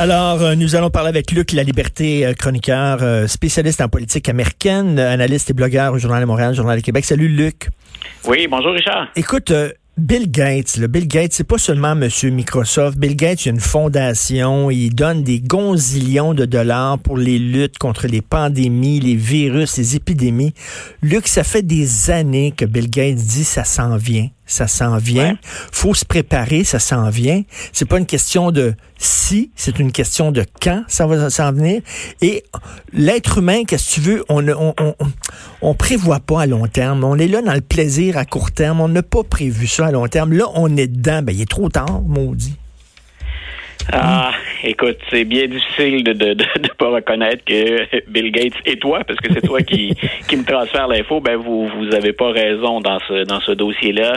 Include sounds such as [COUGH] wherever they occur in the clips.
Alors, euh, nous allons parler avec Luc La Liberté, euh, chroniqueur, euh, spécialiste en politique américaine, analyste et blogueur au Journal de Montréal, Journal de Québec. Salut Luc. Oui, bonjour Richard. Écoute, Bill Gates, le Bill Gates, c'est pas seulement Monsieur Microsoft. Bill Gates, il a une fondation, il donne des gonzillions de dollars pour les luttes contre les pandémies, les virus, les épidémies. Luc, ça fait des années que Bill Gates dit ça s'en vient ça s'en vient. Faut se préparer, ça s'en vient. C'est pas une question de si, c'est une question de quand ça va s'en venir. Et l'être humain, qu'est-ce que tu veux, on, on, on, on, prévoit pas à long terme. On est là dans le plaisir à court terme. On n'a pas prévu ça à long terme. Là, on est dedans. Ben, il est trop tard, maudit. Ah, écoute, c'est bien difficile de de, de, pas reconnaître que Bill Gates et toi, parce que c'est toi qui, [LAUGHS] qui me transfère l'info, ben vous vous avez pas raison dans ce dans ce dossier-là.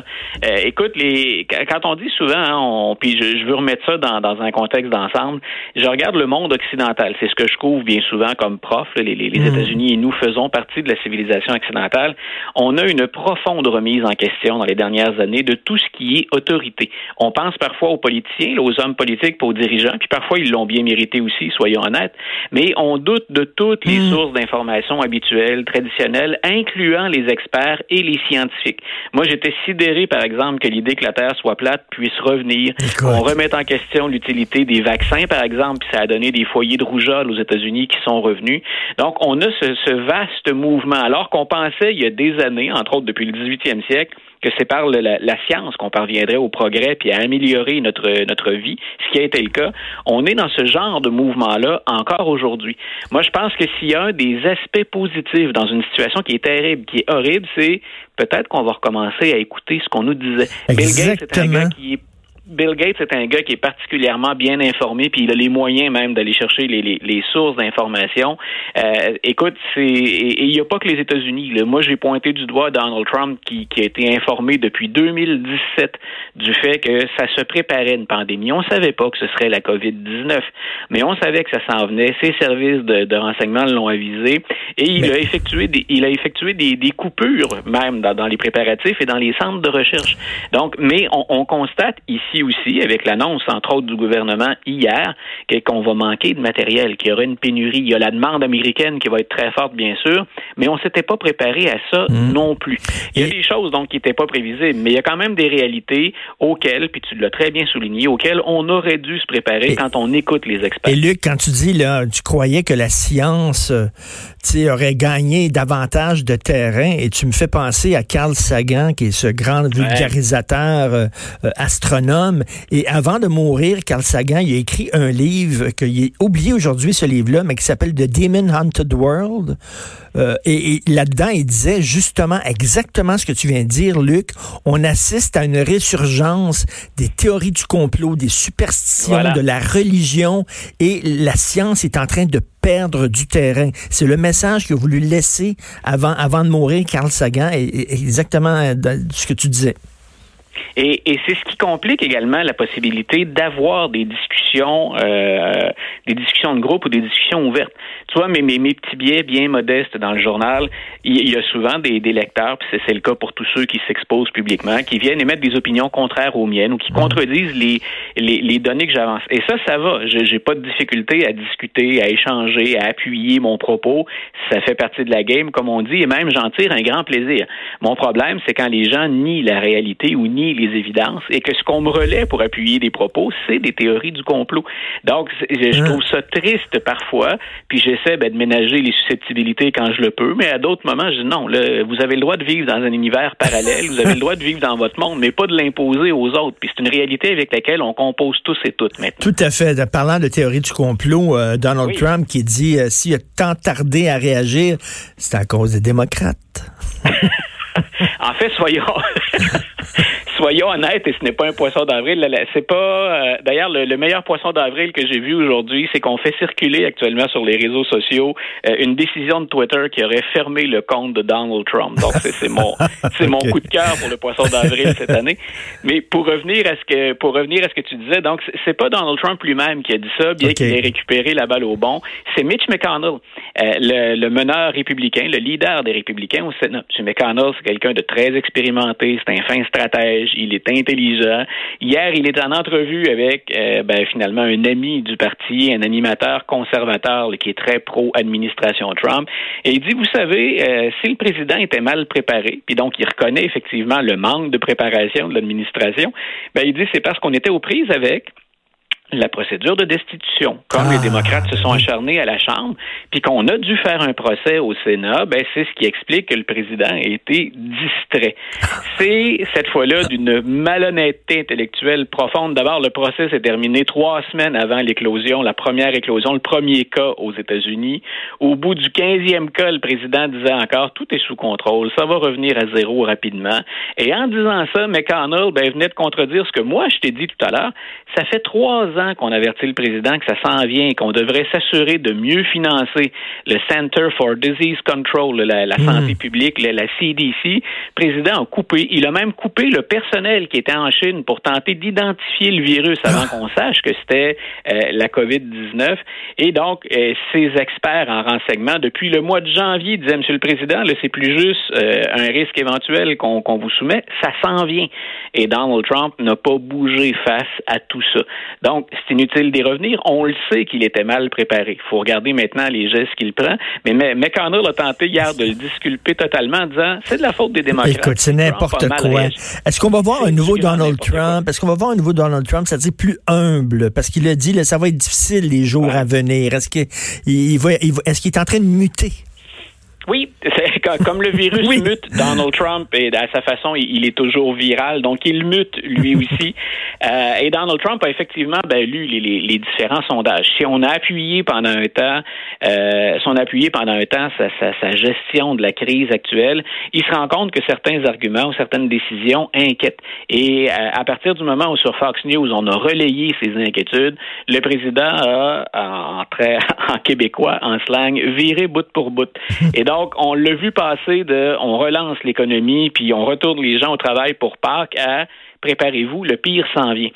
Euh, écoute, les quand on dit souvent, hein, on, puis je, je, veux remettre ça dans, dans un contexte d'ensemble. Je regarde le monde occidental, c'est ce que je couvre bien souvent comme prof. les, les, mm. États-Unis et nous faisons partie de la civilisation occidentale. On a une profonde remise en question dans les dernières années de tout ce qui est autorité. On pense parfois aux politiciens, aux hommes politiques pour dirigeants, puis parfois ils l'ont bien mérité aussi, soyons honnêtes, mais on doute de toutes les hmm. sources d'informations habituelles, traditionnelles, incluant les experts et les scientifiques. Moi, j'étais sidéré, par exemple, que l'idée que la Terre soit plate puisse revenir, qu'on remette en question l'utilité des vaccins, par exemple, puis ça a donné des foyers de rougeole aux États-Unis qui sont revenus. Donc, on a ce, ce vaste mouvement, alors qu'on pensait il y a des années, entre autres depuis le 18e siècle, que c'est par la, la science qu'on parviendrait au progrès puis à améliorer notre notre vie, ce qui a été le On est dans ce genre de mouvement-là encore aujourd'hui. Moi, je pense que s'il y a un des aspects positifs dans une situation qui est terrible, qui est horrible, c'est peut-être qu'on va recommencer à écouter ce qu'on nous disait. Bill Gates, c'est un gars qui est Bill Gates est un gars qui est particulièrement bien informé, puis il a les moyens même d'aller chercher les, les, les sources d'information. Euh, écoute, c'est et il n'y a pas que les États-Unis. Moi, j'ai pointé du doigt Donald Trump qui, qui a été informé depuis 2017 du fait que ça se préparait une pandémie. On savait pas que ce serait la COVID-19, mais on savait que ça s'en venait. Ses services de, de renseignement l'ont avisé et il a effectué des, il a effectué des, des coupures même dans, dans, les préparatifs et dans les centres de recherche. Donc, mais on, on constate ici aussi, avec l'annonce, entre autres, du gouvernement hier, qu'on va manquer de matériel, qu'il y aura une pénurie. Il y a la demande américaine qui va être très forte, bien sûr, mais on s'était pas préparé à ça hmm. non plus. Il y a des choses, donc, qui n'étaient pas prévisibles, mais il y a quand même des réalités auxquelles, puis tu l'as très bien souligné, auxquelles on aurait dû se préparer quand on écoute les experts. Et Luc, quand tu dis, là, tu croyais que la science, euh, tu aurait gagné davantage de terrain, et tu me fais penser à Carl Sagan, qui est ce grand vulgarisateur euh, euh, astronome, et avant de mourir, Carl Sagan, il a écrit un livre qu'il est oublié aujourd'hui, ce livre-là, mais qui s'appelle The Demon Haunted World. Euh, et, là-dedans, il disait justement exactement ce que tu viens de dire, Luc. On assiste à une résurgence des théories du complot, des superstitions, de la religion, et la science est en train de perdre du terrain. C'est le message qu'il a voulu laisser avant, avant de mourir, Carl Sagan, et exactement euh, ce que tu disais. Et, et c'est ce qui complique également la possibilité d'avoir des discussions, euh, des discussions de groupe ou des discussions ouvertes. Tu vois, mes, mes, mes petits biais bien modestes dans le journal, il, y a souvent des, des lecteurs, puis c'est le cas pour tous ceux qui s'exposent publiquement, qui viennent émettre des opinions contraires aux miennes ou qui contredisent les, les, les données que j'avance. Et ça, ça va. J'ai pas de difficulté à discuter, à échanger, à appuyer mon propos. Ça fait partie de la game, comme on dit, et même j'en tire un grand plaisir. Mon problème, c'est quand les gens nient la réalité ou nient les évidences et que ce qu'on me relaie pour appuyer des propos, c'est des théories du complot. Donc, je, ah. trouve ça triste parfois, puis j'essaie ben, de ménager les susceptibilités quand je le peux, mais à d'autres moments, je dis non, là, vous avez le droit de vivre dans un univers parallèle, vous avez le droit de vivre dans votre monde, mais pas de l'imposer aux autres. Puis c'est une réalité avec laquelle on compose tous et toutes maintenant. Tout à fait. Parlant de théorie du complot, euh, Donald Trump qui dit euh, s'il a tant tardé à réagir, c'est à cause des démocrates. [LAUGHS] En fait, soyons [LAUGHS] soyons honnêtes, et ce n'est pas un poisson d'avril. C'est pas. Euh, d'ailleurs, le, meilleur poisson d'avril que j'ai vu aujourd'hui, c'est qu'on fait circuler actuellement sur les réseaux sociaux euh, une décision de Twitter qui aurait fermé le compte de Donald Trump. Donc c'est mon c'est mon [LAUGHS] coup de cœur pour le poisson d'avril cette année. Mais pour revenir à ce que pour revenir à ce que tu disais, donc c'est pas Donald Trump lui-même qui a dit ça, bien qu'il ait récupéré la balle au bon. C'est Mitch McConnell, euh, le, le, meneur républicain, le leader des républicains au Sénat. M. McConnell, c'est quelqu'un de très expérimenté, c'est un fin stratège, il est intelligent. Hier, il est en entrevue avec euh, ben, finalement un ami du parti, un animateur conservateur qui est très pro-administration Trump. Et il dit, vous savez, euh, si le président était mal préparé, puis donc il reconnaît effectivement le manque de préparation de l'administration, ben, il dit c'est parce qu'on était aux prises avec la procédure de destitution. Comme les ah. démocrates se sont acharnés à la Chambre, puis qu'on a dû faire un procès au Sénat, ben c'est ce qui explique que le président a été distrait. [LAUGHS] C'est cette fois-là d'une malhonnêteté intellectuelle profonde. D'abord, le procès s'est terminé trois semaines avant l'éclosion, la première éclosion, le premier cas aux États-Unis. Au bout du quinzième cas, le président disait encore tout est sous contrôle, ça va revenir à zéro rapidement. Et en disant ça, McConnell ben, venait de contredire ce que moi je t'ai dit tout à l'heure. Ça fait trois ans qu'on avertit le président que ça s'en vient et qu'on devrait s'assurer de mieux financer le Center for Disease Control, la, hmm. santé publique, la, CDC. Le président a coupé. Il a même coupé le personnel qui était en Chine pour tenter d'identifier le virus avant ah. qu'on sache que c'était euh, la COVID-19. Et donc, euh, ces experts en renseignement, depuis le mois de janvier, disaient, Monsieur le Président, c'est plus juste euh, un risque éventuel qu'on vous soumet, ça s'en vient. Et Donald Trump n'a pas bougé face à tout ça. Donc, c'est inutile d'y revenir. On le sait qu'il était mal préparé. Il faut regarder maintenant les gestes qu'il prend. Mais McConnell a tenté hier de le disculper totalement en disant c'est de la faute des démocrates. Écoute, c'est n'importe quoi. Est-ce qu'on va voir un nouveau Donald Trump? Est-ce qu'on va voir un nouveau Donald Trump, c'est-à-dire plus humble? Parce qu'il a dit, là, ça va être difficile les jours à venir. Est-ce qu'il est-ce qu'il est en train de muter? Oui, comme le virus mute, Donald Trump, et à sa façon, il est toujours viral, donc il mute lui [LAUGHS] aussi. Euh, et Donald Trump a effectivement ben, lu les, les, différents sondages. Si on a appuyé pendant un temps, euh, si on a appuyé pendant un temps sa, sa, sa, gestion de la crise actuelle, il se rend compte que certains arguments ou certaines décisions inquiètent. Et euh, à partir du moment où sur Fox News on a relayé ces inquiétudes, le président a, en, très, [LAUGHS] en québécois, en slang, viré bout pour bout. [LAUGHS] Et donc, on l'a vu passer de on relance l'économie, puis on retourne les gens au travail pour Pâques à préparez-vous, le pire s'en vient.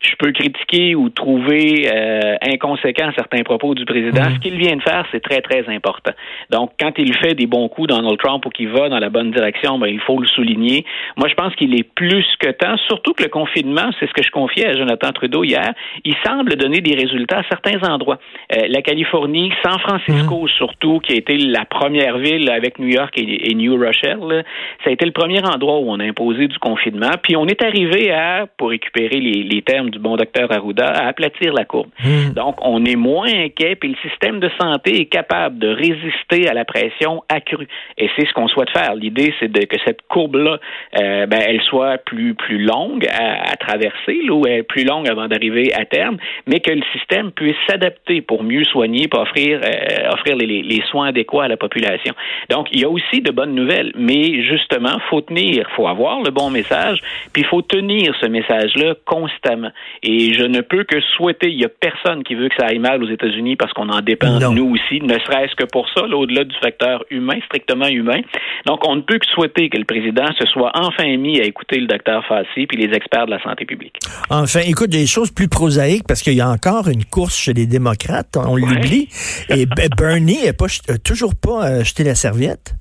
Je peux critiquer ou trouver euh, inconséquent certains propos du président. Mm. Ce qu'il vient de faire, c'est très, très important. Donc, quand il fait des bons coups, Donald Trump, ou qu'il va dans la bonne direction, ben, il faut le souligner. Moi, je pense qu'il est plus que temps, surtout que le confinement, c'est ce que je confiais à Jonathan Trudeau hier, il semble donner des résultats à certains endroits. Euh, la Californie, San Francisco mm. surtout, qui a été la première ville avec New York et, New Rochelle, ça a été le premier endroit où on a imposé du confinement. Puis on est arrivé à, pour récupérer les, termes du bon docteur Arruda, à aplatir la courbe. Hmm. Donc, on est moins inquiet, puis le système de santé est capable de résister à la pression accrue. Et c'est ce qu'on souhaite faire. L'idée, c'est de, que cette courbe-là, euh, ben, elle soit plus, plus longue à, traverser, ou plus longue avant d'arriver à terme, mais que le système puisse s'adapter pour mieux soigner, pour offrir, euh, offrir les, les, soins adéquats à la population. Donc, il y a aussi de bonnes nouvelles, mais justement, faut tenir, faut avoir le bon message, puis il faut tenir ce message-là constamment. Et je ne peux que souhaiter, il n'y a personne qui veut que ça aille mal aux États-Unis parce qu'on en dépend nous aussi, ne serait-ce que pour ça, au-delà du facteur humain, strictement humain. Donc, on ne peut que souhaiter que le président se soit enfin mis à écouter le docteur Fassi puis les experts de la santé publique. Enfin, écoute, des choses plus prosaïques parce qu'il y a encore une course chez les démocrates, on l'oublie. Et Bernie n'a toujours pas euh, jeté la serviette.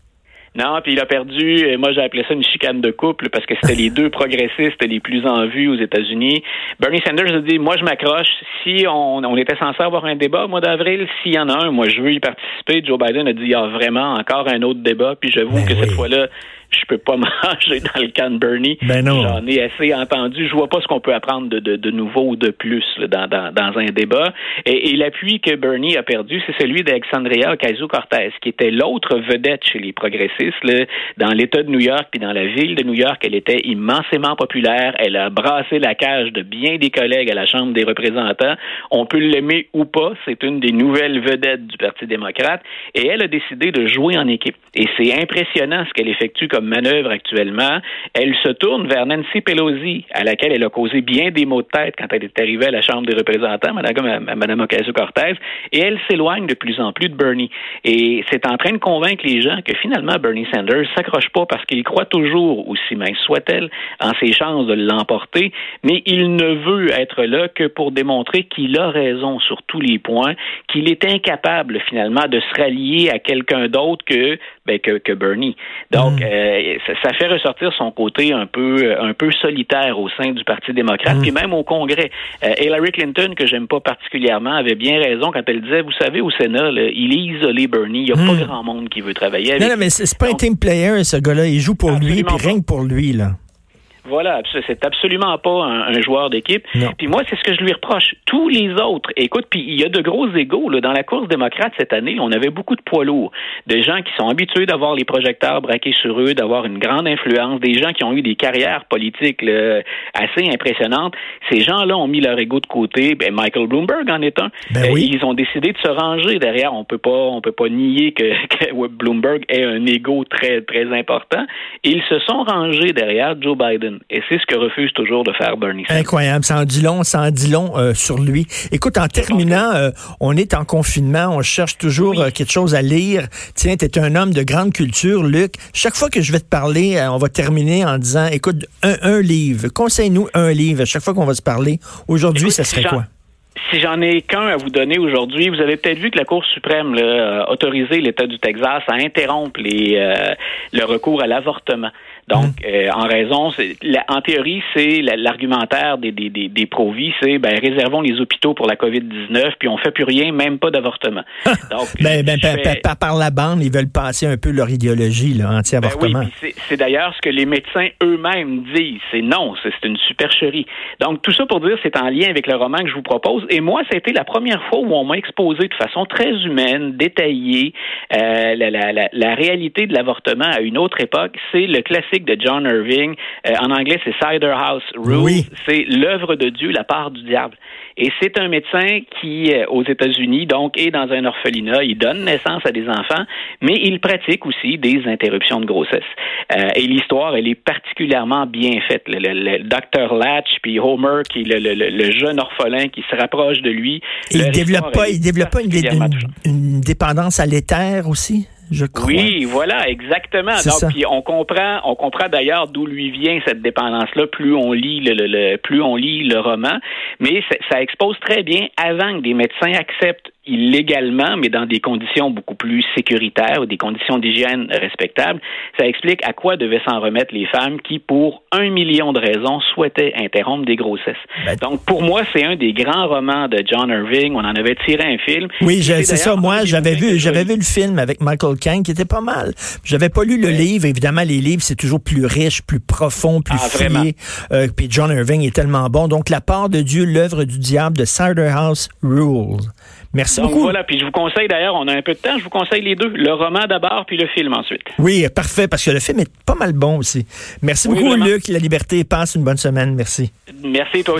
Non, puis il a perdu, moi j'ai appelé ça une chicane de couple parce que c'était les deux progressistes les plus en vue aux États-Unis. Bernie Sanders a dit, moi je m'accroche, si on, on, était censé avoir un débat au mois d'avril, s'il y en a un, moi je veux y participer. Joe Biden a dit, il y a vraiment encore un autre débat, puis j'avoue ben que cette fois-là, je peux pas [LAUGHS] manger dans le can Bernie. Ben J'en ai assez entendu. Je vois pas ce qu'on peut apprendre de, de, de, nouveau ou de plus dans, dans, dans, un débat. Et, et l'appui que Bernie a perdu, c'est celui d'Alexandria Ocasio-Cortez, qui était l'autre vedette chez les progressistes. Là, dans l'État de New York puis dans la ville de New York, elle était immensément populaire. Elle a brassé la cage de bien des collègues à la Chambre des représentants. On peut l'aimer ou pas. C'est une des nouvelles vedettes du Parti démocrate. Et elle a décidé de jouer en équipe. Et c'est impressionnant ce qu'elle effectue comme manœuvre actuellement, elle se tourne vers Nancy Pelosi, à laquelle elle a causé bien des maux de tête quand elle est arrivée à la Chambre des représentants, Mme, Mme Ocasio-Cortez, et elle s'éloigne de plus en plus de Bernie. Et c'est en train de convaincre les gens que finalement Bernie Sanders s'accroche pas parce qu'il croit toujours, aussi mince soit-elle, en ses chances de l'emporter, mais il ne veut être là que pour démontrer qu'il a raison sur tous les points, qu'il est incapable finalement de se rallier à quelqu'un d'autre que, ben, que, que Bernie. Donc, mm. euh, ça, fait ressortir son côté un peu un peu solitaire au sein du Parti démocrate, mm. puis même au Congrès. Euh, Hillary Clinton, que j'aime pas particulièrement, avait bien raison quand elle disait, vous savez, au Sénat, il est isolé, Bernie. Il n'y a pas mm. grand monde qui veut travailler avec. Non, non mais c'est pas un team player, ce gars-là. Il joue pour lui, puis rien que pour lui, là. Voilà, c'est absolument pas un, joueur d'équipe. Puis moi, c'est ce que je lui reproche. Tous les autres, écoute, puis il y a de gros égaux là. dans la course démocrate cette année. On avait beaucoup de poids lourds, des gens qui sont habitués d'avoir les projecteurs braqués sur eux, d'avoir une grande influence, des gens qui ont eu des carrières politiques assez impressionnantes. Ces gens-là ont mis leur ego de côté. Ben, Michael Bloomberg en est un. Ben oui. Ils ont décidé de se ranger derrière. On peut pas, on peut pas nier que, [LAUGHS] que Bloomberg ait un ego très très important. Ils se sont rangés derrière Joe Biden. Et c'est ce que refuse toujours de faire Bernie Sanders. Incroyable. Ça en dit long, ça en dit long euh, sur lui. Écoute, en terminant, euh, on est en confinement, on cherche toujours euh, quelque chose à lire. Tiens, tu es un homme de grande culture, Luc. Chaque fois que je vais te parler, on va terminer en disant, écoute, un, livre. Conseille-nous un livre à chaque fois qu'on va se parler. Aujourd'hui, ça serait quoi? Si j'en ai qu'un à vous donner aujourd'hui, vous avez peut-être vu que la Cour suprême a autorisé l'État du Texas à interrompre les, le recours à l'avortement. Donc, mmh. euh, en raison, en théorie, c'est l'argumentaire des, des, des, des pro-vie, c'est ben, réservons les hôpitaux pour la COVID-19, puis on fait plus rien, même pas d'avortement. [LAUGHS] Donc, ben, ben, par, la bande, ils veulent passer un peu leur idéologie là, anti-avortement. Ben oui, c'est d'ailleurs ce que les médecins eux-mêmes disent. C'est non, c'est une supercherie. Donc, tout ça pour dire, c'est en lien avec le roman que je vous propose. Et moi, ça a été la première fois où on m'a exposé de façon très humaine, détaillée, euh, la, la, la, la réalité de l'avortement à une autre époque. C'est le classique de John Irving. Euh, en anglais, c'est Cider House Rules. C'est l'œuvre de Dieu, la part du diable. Et c'est un médecin qui, euh, aux États-Unis, donc, est dans un orphelinat. Il donne naissance à des enfants, mais il pratique aussi des interruptions de grossesse. Euh, et l'histoire, elle est particulièrement bien faite. Le, docteur Latch, puis Homer, qui est le, jeune orphelin qui se rapproche de lui. il développe pas, il développe pas une, une dépendance à l'éther aussi? Oui, voilà, exactement. Donc, puis on comprend, on comprend d'ailleurs d'où lui vient cette dépendance-là. Plus on lit le, plus on lit le roman, mais ça expose très bien avant que des médecins acceptent illégalement, mais dans des conditions beaucoup plus sécuritaires ou des conditions d'hygiène respectables. Ça explique à quoi devaient s'en remettre les femmes qui, pour un million de raisons, souhaitaient interrompre des grossesses. Ben, Donc, pour moi, c'est un des grands romans de John Irving. On en avait tiré un film. Oui, c'est ça. Moi, j'avais vu, j'avais vu le film avec Michael Caine qui était pas mal. J'avais pas lu le livre. Évidemment, les livres, c'est toujours plus riche, plus profond, plus ah, fouillé. Euh, puis John Irving est tellement bon. Donc, La part de Dieu, l'œuvre du diable de Cider House Rules. Merci Donc, beaucoup. Voilà, puis je vous conseille d'ailleurs, on a un peu de temps, je vous conseille les deux, le roman d'abord puis le film ensuite. Oui, parfait, parce que le film est pas mal bon aussi. Merci beaucoup, Luc. La liberté passe une bonne semaine. Merci. Merci, toi